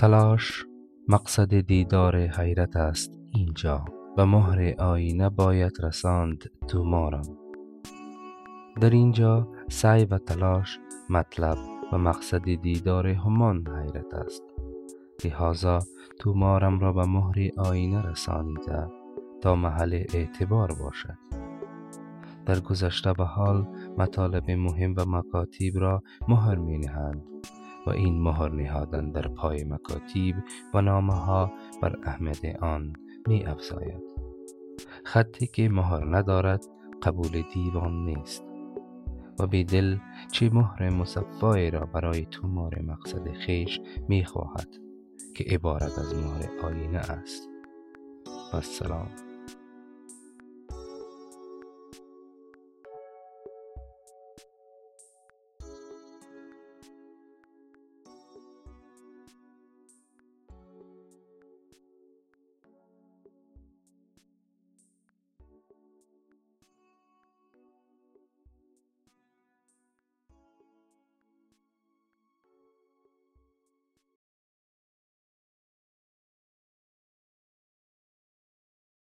تلاش مقصد دیدار حیرت است اینجا و مهر آینه باید رساند تومارم. در اینجا سعی و تلاش مطلب و مقصد دیدار همان حیرت است. لحاظا تومارم را به مهر آینه رسانیده تا محل اعتبار باشد. در گذشته به حال مطالب مهم و مکاتیب را مهر می نهند و این مهر نهادن در پای مکاتیب و نامه ها بر احمد آن می افزاید خطی که مهر ندارد قبول دیوان نیست. و دل چه مهر مصفایی را برای تومار مقصد خیش می خواهد که عبارت از مهر آینه است. و سلام.